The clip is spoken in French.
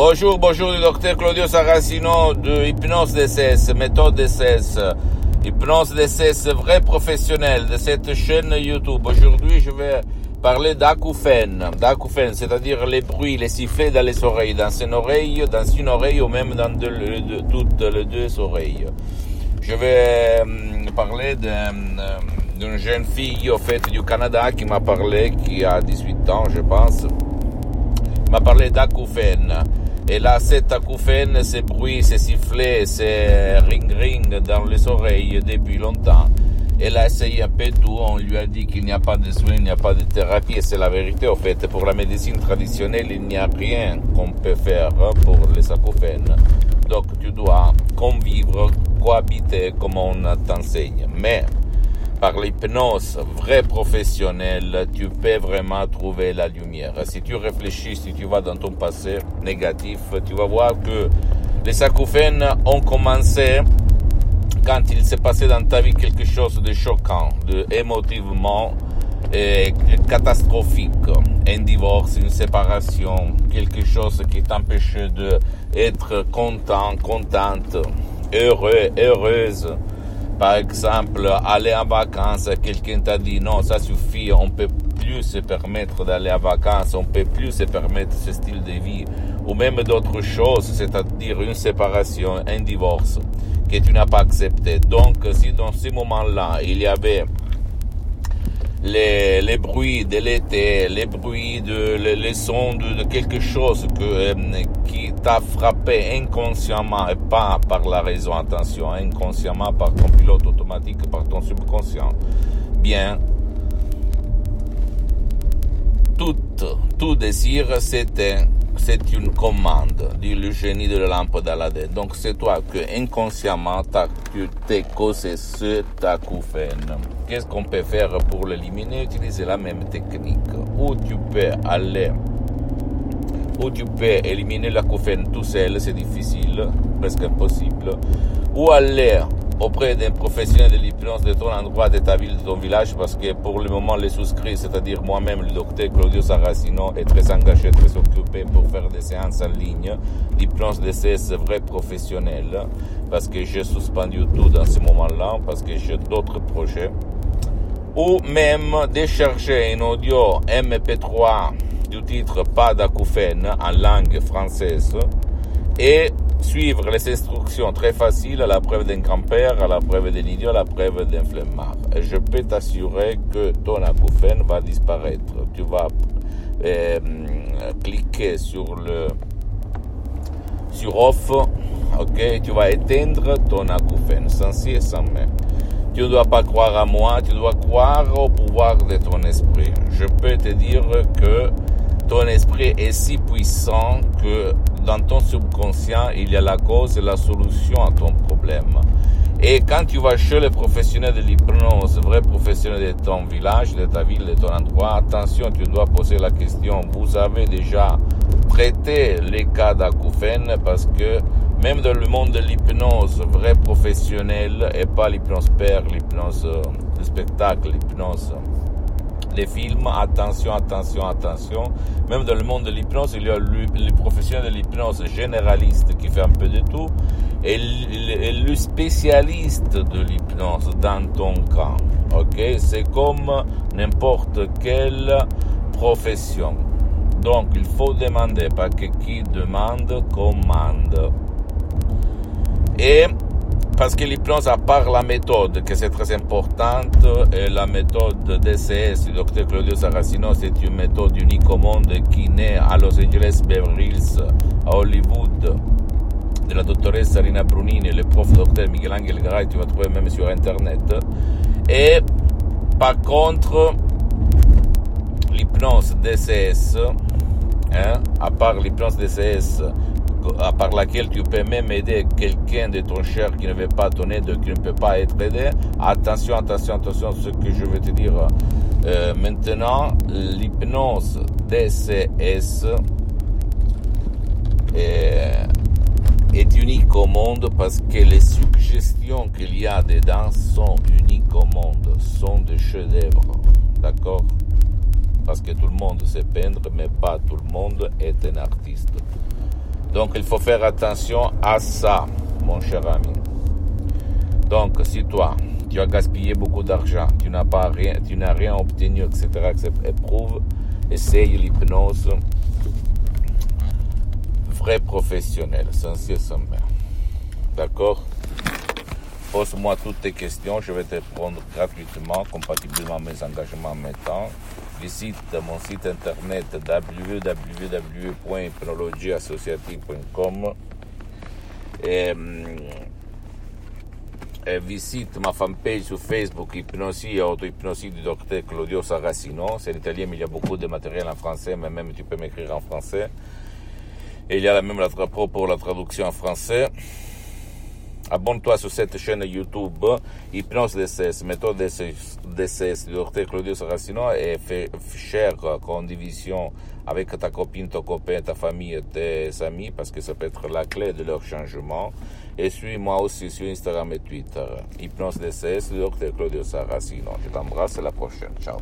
Bonjour, bonjour du docteur Claudio Saracino de Hypnose DCS, méthode DCS. Hypnose DCS, vrai professionnel de cette chaîne YouTube. Aujourd'hui, je vais parler d'acouphène. D'acouphène, c'est-à-dire les bruits, les sifflets dans les oreilles, dans une oreille, dans une oreille ou même dans toutes les deux oreilles. Je vais euh, parler euh, d'une jeune fille au fait du Canada qui m'a parlé, qui a 18 ans, je pense, m'a parlé d'acouphène. Et là, cet acouphène, ces bruits, ces sifflets, ces ring-ring dans les oreilles depuis longtemps. Elle a essayé un peu tout, on lui a dit qu'il n'y a pas de soins, il n'y a pas de thérapie, et c'est la vérité en fait. Pour la médecine traditionnelle, il n'y a rien qu'on peut faire pour les acouphènes. Donc tu dois convivre, cohabiter comme on t'enseigne. Mais par l'hypnose vraie professionnelle, tu peux vraiment trouver la lumière. Si tu réfléchis, si tu vas dans ton passé négatif, tu vas voir que les acouphènes ont commencé quand il s'est passé dans ta vie quelque chose de choquant, de émotivement et catastrophique, un divorce, une séparation, quelque chose qui t'empêchait d'être content, contente, heureux, heureuse. Par exemple, aller en vacances, quelqu'un t'a dit non, ça suffit, on peut plus se permettre d'aller en vacances, on peut plus se permettre ce style de vie, ou même d'autres choses, c'est-à-dire une séparation, un divorce que tu n'as pas accepté. Donc, si dans ces moments-là, il y avait les, les bruits de l'été, les bruits de les, sons de, quelque chose que, euh, qui t'a frappé inconsciemment et pas par la raison, attention, inconsciemment par ton pilote automatique, par ton subconscient, bien, tout, tout désir, c'était c'est une commande, dit le génie de la lampe d'Aladin. Donc c'est toi que inconsciemment tu t'es causé ce acouphène. Qu'est-ce qu'on peut faire pour l'éliminer? Utiliser la même technique. Ou tu peux aller, ou tu peux éliminer l'acouphène tout seul, c'est difficile, presque impossible. Ou aller auprès d'un professionnel de l'hypnose de ton endroit, de ta ville, de ton village, parce que pour le moment, les souscrits, c'est-à-dire moi-même, le docteur Claudio Saracino, est très engagé, très occupé pour faire des séances en ligne, d'hypnose de vrai professionnel, parce que j'ai suspendu tout dans ce moment-là, parce que j'ai d'autres projets, ou même décharger un audio MP3 du titre Pas d'acouphène en langue française, et suivre les instructions très faciles à la preuve d'un grand-père, à la preuve d'un idiot, à la preuve d'un flemmard. Et je peux t'assurer que ton acouphène va disparaître. Tu vas euh, cliquer sur le sur off, ok, tu vas éteindre ton acouphène sans si et sans mais. Tu ne dois pas croire à moi, tu dois croire au pouvoir de ton esprit. Je peux te dire que ton esprit est si puissant que dans ton subconscient, il y a la cause et la solution à ton problème. Et quand tu vas chez le professionnel de l'hypnose, vrai professionnel de ton village, de ta ville, de ton endroit, attention, tu dois poser la question, vous avez déjà traité les cas d'acouphènes parce que même dans le monde de l'hypnose, vrai professionnel et pas l'hypnose père, l'hypnose, le spectacle, l'hypnose les films, attention, attention, attention. Même dans le monde de l'hypnose, il y a le, professionnel de l'hypnose généraliste qui fait un peu de tout et le, spécialiste de l'hypnose dans ton cas. Ok, c'est comme n'importe quelle profession. Donc, il faut demander parce que qui demande commande. Et parce que l'hypnose, à part la méthode, que c'est très importante, et la méthode DCS du docteur Claudio Saracino, c'est une méthode unique au monde qui naît à Los Angeles, Beverly Hills, à Hollywood, de la doctoresse Rina Brunini, le prof docteur Miguel Angel Garay, tu vas trouver même sur Internet. Et par contre, l'hypnose DCS, hein, à part l'hypnose DCS, par laquelle tu peux même aider quelqu'un de ton cher qui ne veut pas ton aide, qui ne peut pas être aidé. Attention, attention, attention, ce que je veux te dire euh, maintenant, l'hypnose DCS est, est unique au monde parce que les suggestions qu'il y a dedans sont uniques au monde, sont des chefs-d'œuvre. D'accord? Parce que tout le monde sait peindre, mais pas tout le monde est un artiste. Donc il faut faire attention à ça, mon cher ami. Donc si toi, tu as gaspillé beaucoup d'argent, tu n'as pas rien, tu n'as rien obtenu, etc., éprouve, essaye l'hypnose vrai professionnel, sincèrement. D'accord? Pose-moi toutes tes questions, je vais te répondre gratuitement, compatiblement à mes engagements maintenant. Visite mon site internet www.hypnologieassociative.com et, et, visite ma fanpage sur Facebook Hypnosie et auto-hypnosie du docteur Claudio Saracino. C'est en italien, mais il y a beaucoup de matériel en français, mais même tu peux m'écrire en français. Il y a même la pour la traduction en français. Abonne-toi sur cette chaîne YouTube, Hypnose DCS, méthode DCS docteur Claudio Saracino et fais share en division avec ta copine, ton copain, ta famille, tes amis, parce que ça peut être la clé de leur changement. Et suis-moi aussi sur Instagram et Twitter. Hypnose DCS docteur Claudio Saracino. Je t'embrasse, à la prochaine. Ciao.